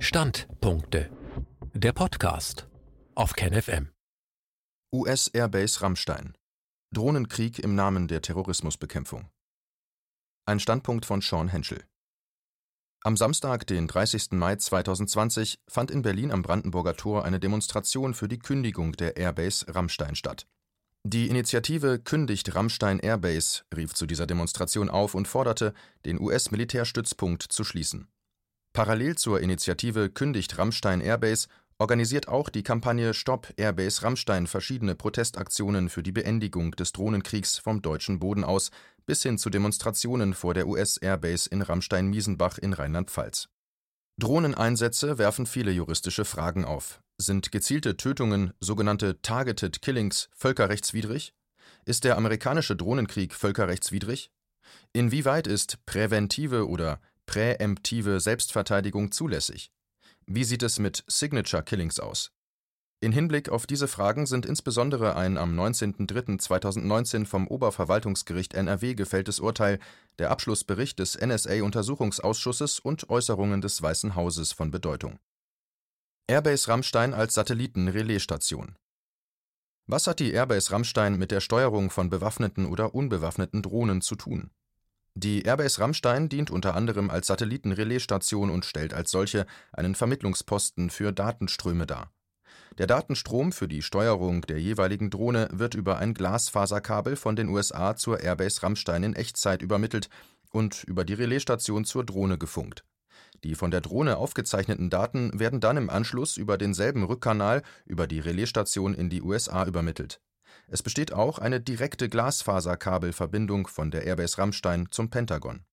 Standpunkte. Der Podcast auf KenFM. US Airbase Rammstein. Drohnenkrieg im Namen der Terrorismusbekämpfung. Ein Standpunkt von Sean Henschel. Am Samstag, den 30. Mai 2020, fand in Berlin am Brandenburger Tor eine Demonstration für die Kündigung der Airbase Rammstein statt. Die Initiative Kündigt Rammstein Airbase rief zu dieser Demonstration auf und forderte, den US-Militärstützpunkt zu schließen. Parallel zur Initiative Kündigt Rammstein Airbase organisiert auch die Kampagne Stopp Airbase Rammstein verschiedene Protestaktionen für die Beendigung des Drohnenkriegs vom deutschen Boden aus bis hin zu Demonstrationen vor der US-Airbase in Rammstein-Miesenbach in Rheinland-Pfalz. Drohneneinsätze werfen viele juristische Fragen auf. Sind gezielte Tötungen, sogenannte Targeted Killings, völkerrechtswidrig? Ist der amerikanische Drohnenkrieg völkerrechtswidrig? Inwieweit ist präventive oder präemptive Selbstverteidigung zulässig? Wie sieht es mit Signature Killings aus? In Hinblick auf diese Fragen sind insbesondere ein am 19.03.2019 vom Oberverwaltungsgericht NRW gefälltes Urteil, der Abschlussbericht des NSA-Untersuchungsausschusses und Äußerungen des Weißen Hauses von Bedeutung. Airbase Rammstein als Satelliten-Relaisstation. Was hat die Airbase Rammstein mit der Steuerung von bewaffneten oder unbewaffneten Drohnen zu tun? Die Airbase Rammstein dient unter anderem als Satellitenrelaisstation und stellt als solche einen Vermittlungsposten für Datenströme dar. Der Datenstrom für die Steuerung der jeweiligen Drohne wird über ein Glasfaserkabel von den USA zur Airbase Rammstein in Echtzeit übermittelt und über die Relaisstation zur Drohne gefunkt. Die von der Drohne aufgezeichneten Daten werden dann im Anschluss über denselben Rückkanal über die Relaisstation in die USA übermittelt es besteht auch eine direkte Glasfaserkabelverbindung von der Airbase Rammstein zum Pentagon.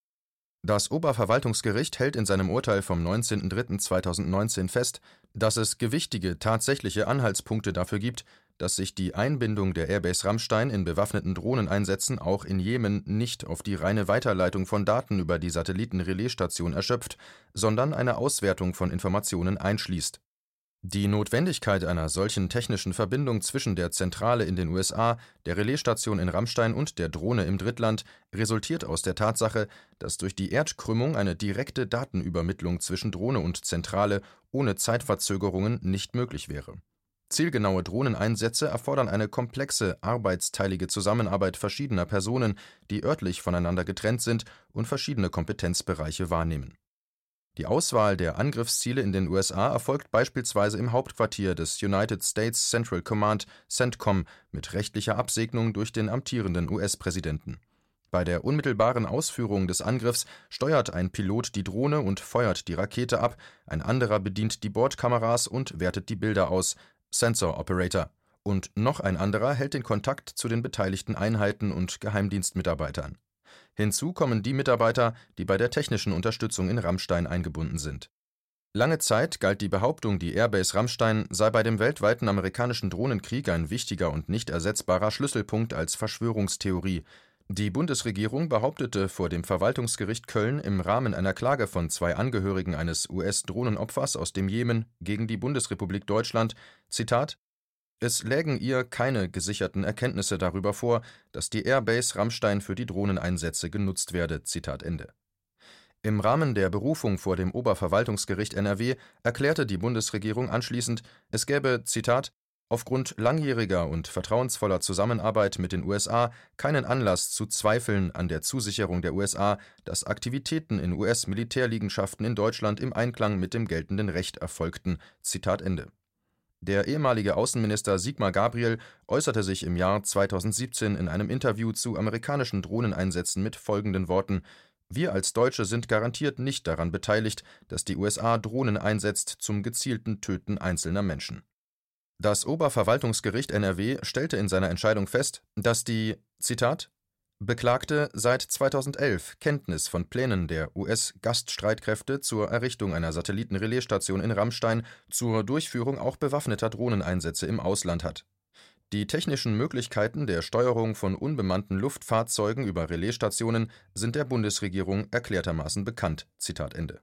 Das Oberverwaltungsgericht hält in seinem Urteil vom 19.03.2019 fest, dass es gewichtige tatsächliche Anhaltspunkte dafür gibt, dass sich die Einbindung der Airbase Rammstein in bewaffneten Drohneneinsätzen auch in Jemen nicht auf die reine Weiterleitung von Daten über die Satellitenrelaisstation erschöpft, sondern eine Auswertung von Informationen einschließt die Notwendigkeit einer solchen technischen Verbindung zwischen der Zentrale in den USA, der Relaisstation in Rammstein und der Drohne im Drittland resultiert aus der Tatsache, dass durch die Erdkrümmung eine direkte Datenübermittlung zwischen Drohne und Zentrale ohne Zeitverzögerungen nicht möglich wäre. Zielgenaue Drohneneinsätze erfordern eine komplexe, arbeitsteilige Zusammenarbeit verschiedener Personen, die örtlich voneinander getrennt sind und verschiedene Kompetenzbereiche wahrnehmen die Auswahl der Angriffsziele in den USA erfolgt beispielsweise im Hauptquartier des United States Central Command (CENTCOM) mit rechtlicher Absegnung durch den amtierenden US-Präsidenten. Bei der unmittelbaren Ausführung des Angriffs steuert ein Pilot die Drohne und feuert die Rakete ab, ein anderer bedient die Bordkameras und wertet die Bilder aus (Sensor Operator), und noch ein anderer hält den Kontakt zu den beteiligten Einheiten und Geheimdienstmitarbeitern Hinzu kommen die Mitarbeiter, die bei der technischen Unterstützung in Rammstein eingebunden sind. Lange Zeit galt die Behauptung, die Airbase Rammstein sei bei dem weltweiten amerikanischen Drohnenkrieg ein wichtiger und nicht ersetzbarer Schlüsselpunkt als Verschwörungstheorie. Die Bundesregierung behauptete vor dem Verwaltungsgericht Köln im Rahmen einer Klage von zwei Angehörigen eines US-Drohnenopfers aus dem Jemen gegen die Bundesrepublik Deutschland, Zitat, es lägen ihr keine gesicherten Erkenntnisse darüber vor, dass die Airbase Rammstein für die Drohneneinsätze genutzt werde. Zitat Ende. Im Rahmen der Berufung vor dem Oberverwaltungsgericht NRW erklärte die Bundesregierung anschließend, es gäbe Zitat aufgrund langjähriger und vertrauensvoller Zusammenarbeit mit den USA keinen Anlass zu Zweifeln an der Zusicherung der USA, dass Aktivitäten in US-Militärliegenschaften in Deutschland im Einklang mit dem geltenden Recht erfolgten. Zitat Ende. Der ehemalige Außenminister Sigmar Gabriel äußerte sich im Jahr 2017 in einem Interview zu amerikanischen Drohneneinsätzen mit folgenden Worten: Wir als Deutsche sind garantiert nicht daran beteiligt, dass die USA Drohnen einsetzt zum gezielten Töten einzelner Menschen. Das Oberverwaltungsgericht NRW stellte in seiner Entscheidung fest, dass die Zitat Beklagte seit 2011 Kenntnis von Plänen der US-Gaststreitkräfte zur Errichtung einer Satellitenrelaisstation in Rammstein zur Durchführung auch bewaffneter Drohneneinsätze im Ausland hat. Die technischen Möglichkeiten der Steuerung von unbemannten Luftfahrzeugen über Relaisstationen sind der Bundesregierung erklärtermaßen bekannt. Zitat Ende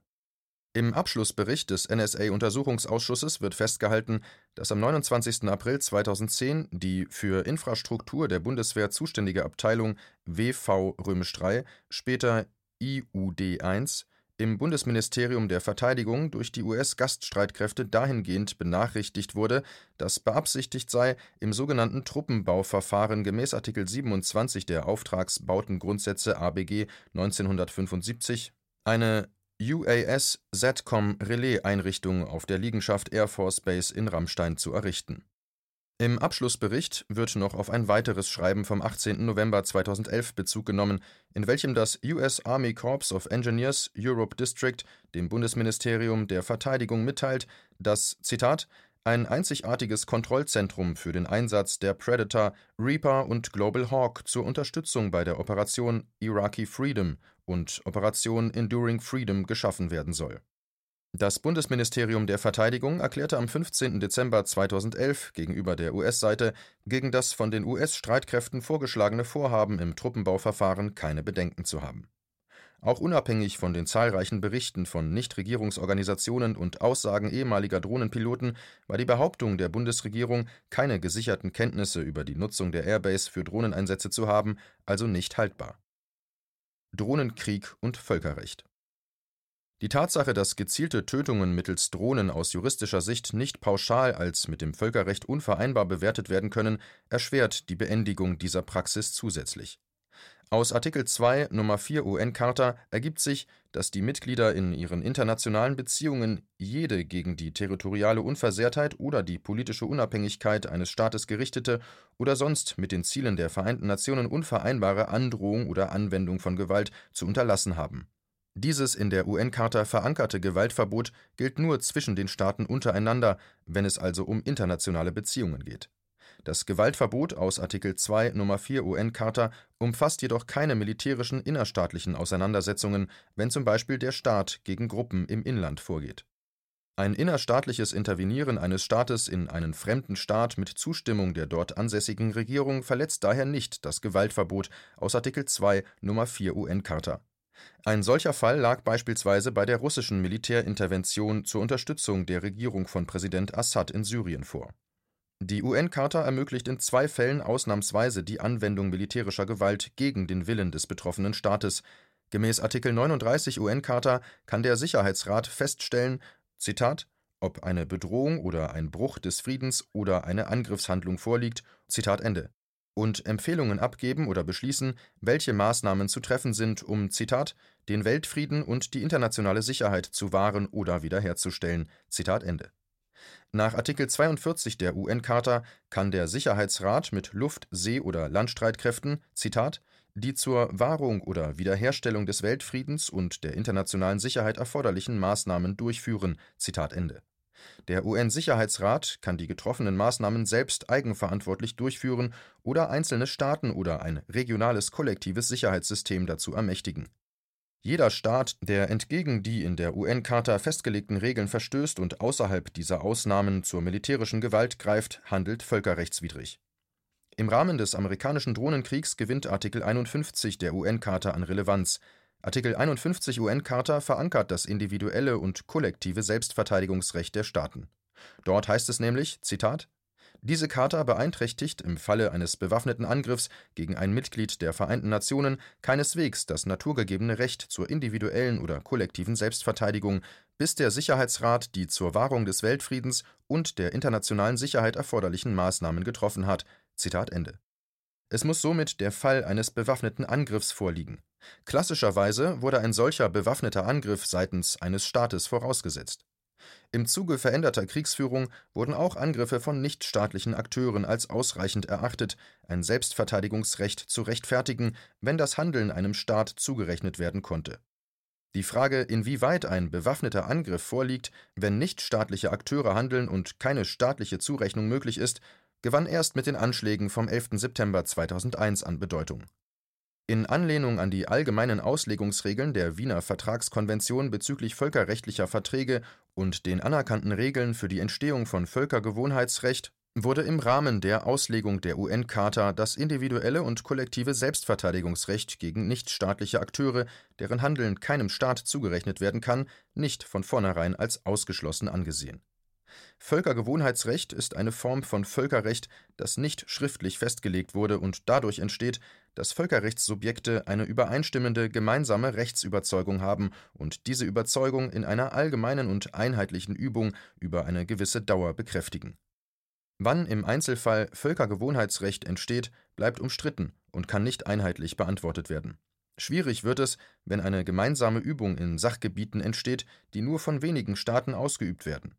im Abschlussbericht des NSA-Untersuchungsausschusses wird festgehalten, dass am 29. April 2010 die für Infrastruktur der Bundeswehr zuständige Abteilung WV III, später IUD 1, im Bundesministerium der Verteidigung durch die US-Gaststreitkräfte dahingehend benachrichtigt wurde, dass beabsichtigt sei, im sogenannten Truppenbauverfahren gemäß Artikel 27 der Auftragsbautengrundsätze ABG 1975 eine UAS SATCOM Relais-Einrichtung auf der Liegenschaft Air Force Base in Ramstein zu errichten im Abschlussbericht wird noch auf ein weiteres Schreiben vom 18. November 2011 Bezug genommen, in welchem das US Army Corps of Engineers Europe District dem Bundesministerium der Verteidigung mitteilt, dass Zitat ein einzigartiges Kontrollzentrum für den Einsatz der Predator, Reaper und Global Hawk zur Unterstützung bei der Operation Iraqi Freedom und Operation Enduring Freedom geschaffen werden soll das Bundesministerium der Verteidigung erklärte am 15. Dezember 2011 gegenüber der US-Seite gegen das von den US-Streitkräften vorgeschlagene Vorhaben im Truppenbauverfahren keine Bedenken zu haben. Auch unabhängig von den zahlreichen Berichten von Nichtregierungsorganisationen und Aussagen ehemaliger Drohnenpiloten war die Behauptung der Bundesregierung, keine gesicherten Kenntnisse über die Nutzung der Airbase für Drohneneinsätze zu haben, also nicht haltbar. Drohnenkrieg und Völkerrecht die Tatsache, dass gezielte Tötungen mittels Drohnen aus juristischer Sicht nicht pauschal als mit dem Völkerrecht unvereinbar bewertet werden können, erschwert die Beendigung dieser Praxis zusätzlich. Aus Artikel 2 Nummer 4 UN-Charta ergibt sich, dass die Mitglieder in ihren internationalen Beziehungen jede gegen die territoriale Unversehrtheit oder die politische Unabhängigkeit eines Staates gerichtete oder sonst mit den Zielen der Vereinten Nationen unvereinbare Androhung oder Anwendung von Gewalt zu unterlassen haben dieses in der UN-Charta verankerte Gewaltverbot gilt nur zwischen den Staaten untereinander, wenn es also um internationale Beziehungen geht. Das Gewaltverbot aus Artikel 2 Nummer 4 UN-Charta umfasst jedoch keine militärischen innerstaatlichen Auseinandersetzungen, wenn zum Beispiel der Staat gegen Gruppen im Inland vorgeht. Ein innerstaatliches Intervenieren eines Staates in einen fremden Staat mit Zustimmung der dort ansässigen Regierung verletzt daher nicht das Gewaltverbot aus Artikel 2 Nummer 4 UN-Charta ein solcher Fall lag beispielsweise bei der russischen Militärintervention zur Unterstützung der Regierung von Präsident Assad in Syrien vor. Die UN-Charta ermöglicht in zwei Fällen ausnahmsweise die Anwendung militärischer Gewalt gegen den Willen des betroffenen Staates. Gemäß Artikel 39 UN-Charta kann der Sicherheitsrat feststellen, Zitat, ob eine Bedrohung oder ein Bruch des Friedens oder eine Angriffshandlung vorliegt, Zitat Ende und Empfehlungen abgeben oder beschließen, welche Maßnahmen zu treffen sind, um Zitat den Weltfrieden und die internationale Sicherheit zu wahren oder wiederherzustellen. Zitat Ende. Nach Artikel 42 der UN-Charta kann der Sicherheitsrat mit Luft-, See- oder Landstreitkräften die zur Wahrung oder Wiederherstellung des Weltfriedens und der internationalen Sicherheit erforderlichen Maßnahmen durchführen. Der UN-Sicherheitsrat kann die getroffenen Maßnahmen selbst eigenverantwortlich durchführen oder einzelne Staaten oder ein regionales kollektives Sicherheitssystem dazu ermächtigen. Jeder Staat, der entgegen die in der UN-Charta festgelegten Regeln verstößt und außerhalb dieser Ausnahmen zur militärischen Gewalt greift, handelt völkerrechtswidrig. Im Rahmen des amerikanischen Drohnenkriegs gewinnt Artikel 51 der UN-Charta an Relevanz Artikel 51 UN-Charta verankert das individuelle und kollektive Selbstverteidigungsrecht der Staaten. Dort heißt es nämlich: Zitat, Diese Charta beeinträchtigt im Falle eines bewaffneten Angriffs gegen ein Mitglied der Vereinten Nationen keineswegs das naturgegebene Recht zur individuellen oder kollektiven Selbstverteidigung, bis der Sicherheitsrat die zur Wahrung des Weltfriedens und der internationalen Sicherheit erforderlichen Maßnahmen getroffen hat. Zitat Ende es muss somit der Fall eines bewaffneten Angriffs vorliegen. Klassischerweise wurde ein solcher bewaffneter Angriff seitens eines Staates vorausgesetzt. Im Zuge veränderter Kriegsführung wurden auch Angriffe von nichtstaatlichen Akteuren als ausreichend erachtet, ein Selbstverteidigungsrecht zu rechtfertigen, wenn das Handeln einem Staat zugerechnet werden konnte. Die Frage, inwieweit ein bewaffneter Angriff vorliegt, wenn nichtstaatliche Akteure handeln und keine staatliche Zurechnung möglich ist, gewann erst mit den Anschlägen vom 11. September 2001 an Bedeutung. In Anlehnung an die allgemeinen Auslegungsregeln der Wiener Vertragskonvention bezüglich völkerrechtlicher Verträge und den anerkannten Regeln für die Entstehung von Völkergewohnheitsrecht wurde im Rahmen der Auslegung der UN-Charta das individuelle und kollektive Selbstverteidigungsrecht gegen nichtstaatliche Akteure, deren Handeln keinem Staat zugerechnet werden kann, nicht von vornherein als ausgeschlossen angesehen. Völkergewohnheitsrecht ist eine Form von Völkerrecht, das nicht schriftlich festgelegt wurde und dadurch entsteht, dass Völkerrechtssubjekte eine übereinstimmende gemeinsame Rechtsüberzeugung haben und diese Überzeugung in einer allgemeinen und einheitlichen Übung über eine gewisse Dauer bekräftigen. Wann im Einzelfall Völkergewohnheitsrecht entsteht, bleibt umstritten und kann nicht einheitlich beantwortet werden. Schwierig wird es, wenn eine gemeinsame Übung in Sachgebieten entsteht, die nur von wenigen Staaten ausgeübt werden.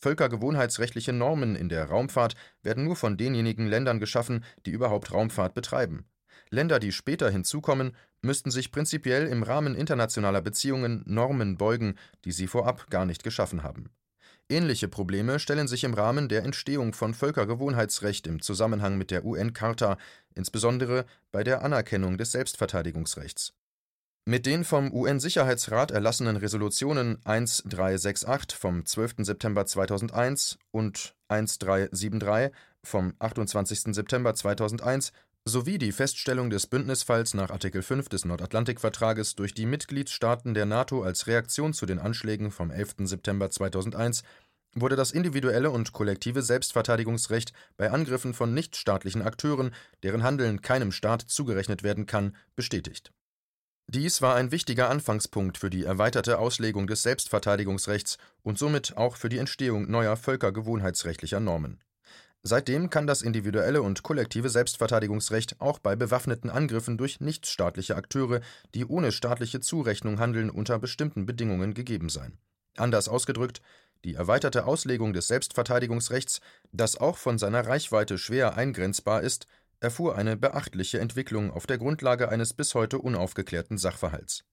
Völkergewohnheitsrechtliche Normen in der Raumfahrt werden nur von denjenigen Ländern geschaffen, die überhaupt Raumfahrt betreiben. Länder, die später hinzukommen, müssten sich prinzipiell im Rahmen internationaler Beziehungen Normen beugen, die sie vorab gar nicht geschaffen haben. Ähnliche Probleme stellen sich im Rahmen der Entstehung von Völkergewohnheitsrecht im Zusammenhang mit der UN-Charta, insbesondere bei der Anerkennung des Selbstverteidigungsrechts. Mit den vom UN-Sicherheitsrat erlassenen Resolutionen 1368 vom 12. September 2001 und 1373 vom 28. September 2001 sowie die Feststellung des Bündnisfalls nach Artikel 5 des Nordatlantikvertrages durch die Mitgliedstaaten der NATO als Reaktion zu den Anschlägen vom 11. September 2001 wurde das individuelle und kollektive Selbstverteidigungsrecht bei Angriffen von nichtstaatlichen Akteuren, deren Handeln keinem Staat zugerechnet werden kann, bestätigt. Dies war ein wichtiger Anfangspunkt für die erweiterte Auslegung des Selbstverteidigungsrechts und somit auch für die Entstehung neuer völkergewohnheitsrechtlicher Normen Seitdem kann das individuelle und kollektive Selbstverteidigungsrecht auch bei bewaffneten Angriffen durch nichtstaatliche Akteure, die ohne staatliche Zurechnung handeln, unter bestimmten Bedingungen gegeben sein. Anders ausgedrückt, die erweiterte Auslegung des Selbstverteidigungsrechts, das auch von seiner Reichweite schwer eingrenzbar ist, erfuhr eine beachtliche Entwicklung auf der Grundlage eines bis heute unaufgeklärten Sachverhalts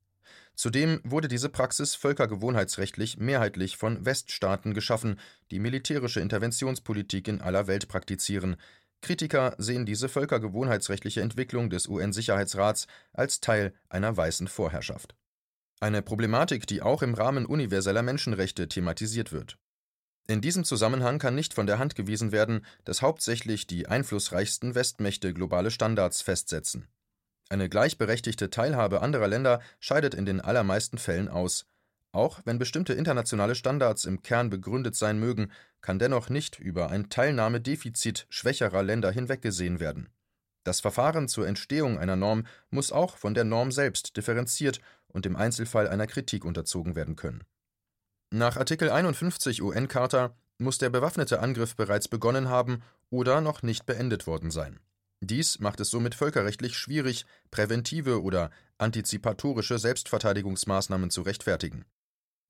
Zudem wurde diese Praxis völkergewohnheitsrechtlich mehrheitlich von Weststaaten geschaffen, die militärische Interventionspolitik in aller Welt praktizieren. Kritiker sehen diese völkergewohnheitsrechtliche Entwicklung des UN-Sicherheitsrats als Teil einer weißen Vorherrschaft. Eine Problematik, die auch im Rahmen universeller Menschenrechte thematisiert wird. In diesem Zusammenhang kann nicht von der Hand gewiesen werden, dass hauptsächlich die einflussreichsten Westmächte globale Standards festsetzen eine gleichberechtigte Teilhabe anderer Länder scheidet in den allermeisten Fällen aus. Auch wenn bestimmte internationale Standards im Kern begründet sein mögen, kann dennoch nicht über ein Teilnahmedefizit schwächerer Länder hinweggesehen werden. Das Verfahren zur Entstehung einer Norm muss auch von der Norm selbst differenziert und im Einzelfall einer Kritik unterzogen werden können. Nach Artikel 51 UN-Charta muss der bewaffnete Angriff bereits begonnen haben oder noch nicht beendet worden sein dies macht es somit völkerrechtlich schwierig, präventive oder antizipatorische Selbstverteidigungsmaßnahmen zu rechtfertigen.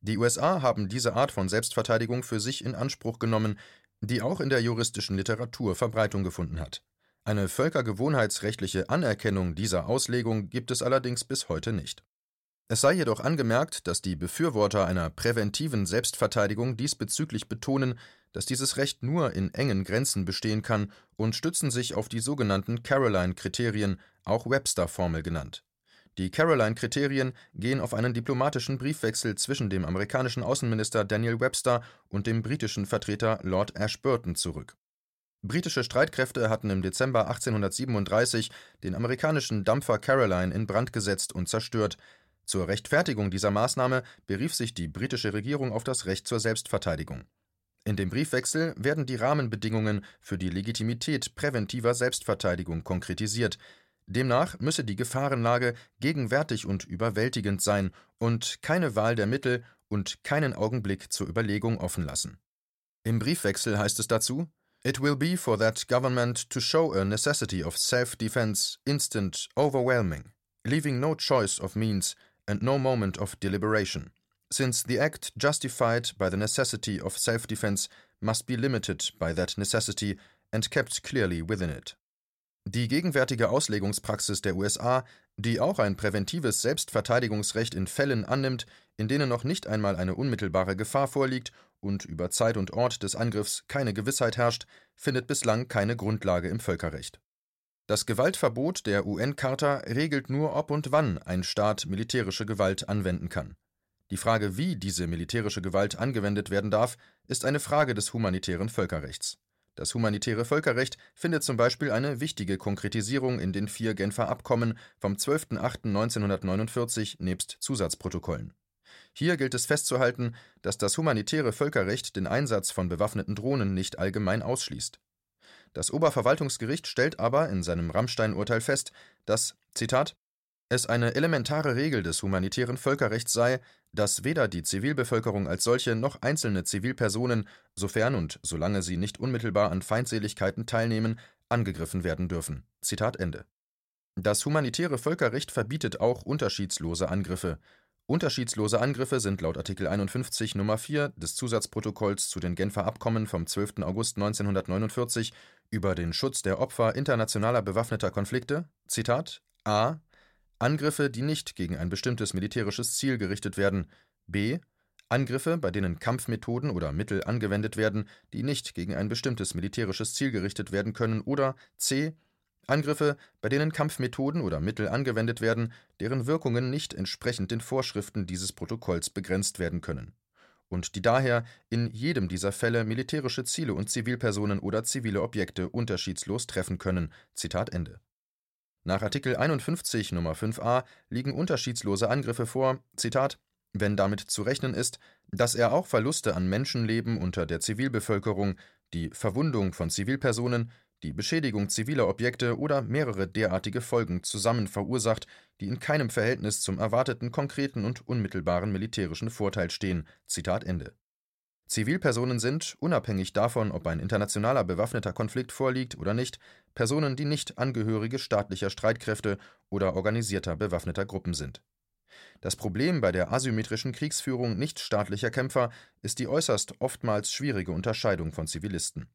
Die USA haben diese Art von Selbstverteidigung für sich in Anspruch genommen, die auch in der juristischen Literatur Verbreitung gefunden hat. Eine völkergewohnheitsrechtliche Anerkennung dieser Auslegung gibt es allerdings bis heute nicht es sei jedoch angemerkt, dass die Befürworter einer präventiven Selbstverteidigung diesbezüglich betonen, dass dieses Recht nur in engen Grenzen bestehen kann und stützen sich auf die sogenannten Caroline-Kriterien, auch Webster-Formel genannt. Die Caroline-Kriterien gehen auf einen diplomatischen Briefwechsel zwischen dem amerikanischen Außenminister Daniel Webster und dem britischen Vertreter Lord Ashburton zurück. Britische Streitkräfte hatten im Dezember 1837 den amerikanischen Dampfer Caroline in Brand gesetzt und zerstört, zur Rechtfertigung dieser Maßnahme berief sich die britische Regierung auf das Recht zur Selbstverteidigung. In dem Briefwechsel werden die Rahmenbedingungen für die Legitimität präventiver Selbstverteidigung konkretisiert. Demnach müsse die Gefahrenlage gegenwärtig und überwältigend sein und keine Wahl der Mittel und keinen Augenblick zur Überlegung offen lassen. Im Briefwechsel heißt es dazu It will be for that government to show a necessity of self-defense instant, overwhelming, leaving no choice of means and no moment of deliberation, since the act justified by the necessity of self defense must be limited by that necessity and kept clearly within it. Die gegenwärtige Auslegungspraxis der USA, die auch ein präventives Selbstverteidigungsrecht in Fällen annimmt, in denen noch nicht einmal eine unmittelbare Gefahr vorliegt und über Zeit und Ort des Angriffs keine Gewissheit herrscht, findet bislang keine Grundlage im Völkerrecht. Das Gewaltverbot der UN-Charta regelt nur, ob und wann ein Staat militärische Gewalt anwenden kann. Die Frage, wie diese militärische Gewalt angewendet werden darf, ist eine Frage des humanitären Völkerrechts. Das humanitäre Völkerrecht findet zum Beispiel eine wichtige Konkretisierung in den vier Genfer Abkommen vom 12.08.1949 nebst Zusatzprotokollen. Hier gilt es festzuhalten, dass das humanitäre Völkerrecht den Einsatz von bewaffneten Drohnen nicht allgemein ausschließt. Das Oberverwaltungsgericht stellt aber in seinem Rammstein-Urteil fest, dass, Zitat, es eine elementare Regel des humanitären Völkerrechts sei, dass weder die Zivilbevölkerung als solche noch einzelne Zivilpersonen, sofern und solange sie nicht unmittelbar an Feindseligkeiten teilnehmen, angegriffen werden dürfen. Zitat Ende. Das humanitäre Völkerrecht verbietet auch unterschiedslose Angriffe. Unterschiedslose Angriffe sind laut Artikel 51 Nummer 4 des Zusatzprotokolls zu den Genfer Abkommen vom 12. August 1949 über den Schutz der Opfer internationaler bewaffneter Konflikte, Zitat, a. Angriffe, die nicht gegen ein bestimmtes militärisches Ziel gerichtet werden, b. Angriffe, bei denen Kampfmethoden oder Mittel angewendet werden, die nicht gegen ein bestimmtes militärisches Ziel gerichtet werden können, oder c. Angriffe, bei denen Kampfmethoden oder Mittel angewendet werden, deren Wirkungen nicht entsprechend den Vorschriften dieses Protokolls begrenzt werden können und die daher in jedem dieser Fälle militärische Ziele und Zivilpersonen oder zivile Objekte unterschiedslos treffen können. Zitat Ende. Nach Artikel 51 Nummer 5a liegen unterschiedslose Angriffe vor, Zitat, wenn damit zu rechnen ist, dass er auch Verluste an Menschenleben unter der Zivilbevölkerung, die Verwundung von Zivilpersonen, die Beschädigung ziviler Objekte oder mehrere derartige Folgen zusammen verursacht, die in keinem Verhältnis zum erwarteten konkreten und unmittelbaren militärischen Vorteil stehen. Zitat Ende. Zivilpersonen sind, unabhängig davon, ob ein internationaler bewaffneter Konflikt vorliegt oder nicht, Personen, die nicht Angehörige staatlicher Streitkräfte oder organisierter bewaffneter Gruppen sind. Das Problem bei der asymmetrischen Kriegsführung nichtstaatlicher Kämpfer ist die äußerst oftmals schwierige Unterscheidung von Zivilisten.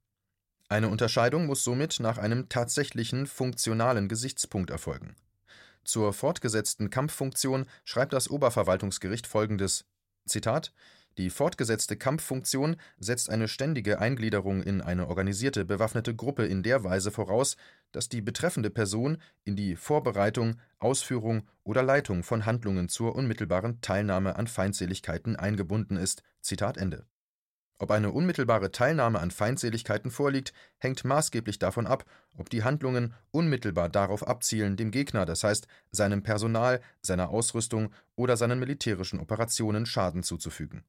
Eine Unterscheidung muss somit nach einem tatsächlichen funktionalen Gesichtspunkt erfolgen. Zur fortgesetzten Kampffunktion schreibt das Oberverwaltungsgericht folgendes: Zitat: Die fortgesetzte Kampffunktion setzt eine ständige Eingliederung in eine organisierte bewaffnete Gruppe in der Weise voraus, dass die betreffende Person in die Vorbereitung, Ausführung oder Leitung von Handlungen zur unmittelbaren Teilnahme an Feindseligkeiten eingebunden ist. Zitat Ende ob eine unmittelbare Teilnahme an Feindseligkeiten vorliegt, hängt maßgeblich davon ab, ob die Handlungen unmittelbar darauf abzielen, dem Gegner, das heißt seinem Personal, seiner Ausrüstung oder seinen militärischen Operationen Schaden zuzufügen.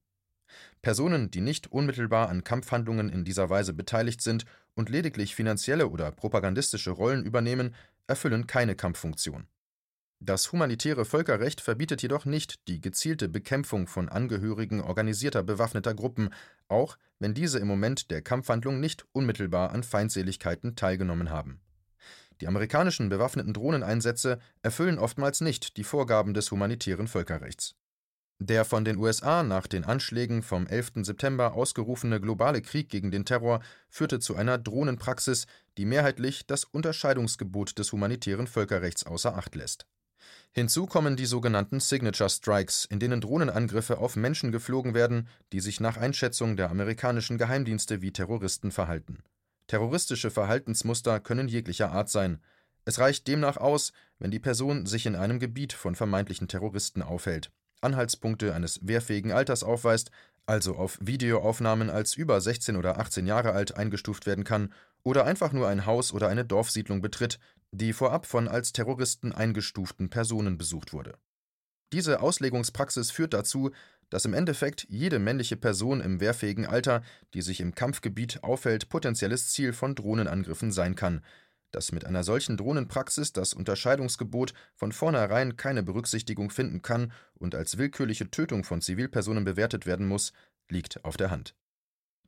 Personen, die nicht unmittelbar an Kampfhandlungen in dieser Weise beteiligt sind und lediglich finanzielle oder propagandistische Rollen übernehmen, erfüllen keine Kampffunktion das humanitäre Völkerrecht verbietet jedoch nicht die gezielte Bekämpfung von Angehörigen organisierter bewaffneter Gruppen, auch wenn diese im Moment der Kampfhandlung nicht unmittelbar an Feindseligkeiten teilgenommen haben. Die amerikanischen bewaffneten Drohneneinsätze erfüllen oftmals nicht die Vorgaben des humanitären Völkerrechts. Der von den USA nach den Anschlägen vom 11. September ausgerufene globale Krieg gegen den Terror führte zu einer Drohnenpraxis, die mehrheitlich das Unterscheidungsgebot des humanitären Völkerrechts außer Acht lässt Hinzu kommen die sogenannten Signature Strikes, in denen Drohnenangriffe auf Menschen geflogen werden, die sich nach Einschätzung der amerikanischen Geheimdienste wie Terroristen verhalten. Terroristische Verhaltensmuster können jeglicher Art sein. Es reicht demnach aus, wenn die Person sich in einem Gebiet von vermeintlichen Terroristen aufhält, Anhaltspunkte eines wehrfähigen Alters aufweist, also auf Videoaufnahmen als über 16 oder 18 Jahre alt eingestuft werden kann, oder einfach nur ein Haus oder eine Dorfsiedlung betritt, die vorab von als Terroristen eingestuften Personen besucht wurde. Diese Auslegungspraxis führt dazu, dass im Endeffekt jede männliche Person im wehrfähigen Alter, die sich im Kampfgebiet aufhält, potenzielles Ziel von Drohnenangriffen sein kann. Dass mit einer solchen Drohnenpraxis das Unterscheidungsgebot von vornherein keine Berücksichtigung finden kann und als willkürliche Tötung von Zivilpersonen bewertet werden muss, liegt auf der Hand.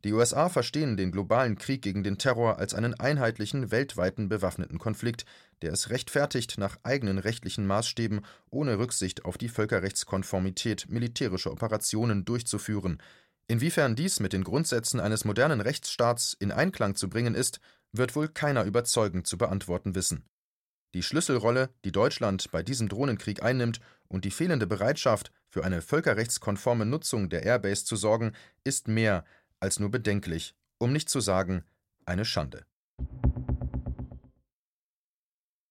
Die USA verstehen den globalen Krieg gegen den Terror als einen einheitlichen, weltweiten bewaffneten Konflikt, der es rechtfertigt, nach eigenen rechtlichen Maßstäben ohne Rücksicht auf die Völkerrechtskonformität militärische Operationen durchzuführen. Inwiefern dies mit den Grundsätzen eines modernen Rechtsstaats in Einklang zu bringen ist, wird wohl keiner überzeugend zu beantworten wissen. Die Schlüsselrolle, die Deutschland bei diesem Drohnenkrieg einnimmt und die fehlende Bereitschaft, für eine völkerrechtskonforme Nutzung der Airbase zu sorgen, ist mehr als nur bedenklich, um nicht zu sagen eine Schande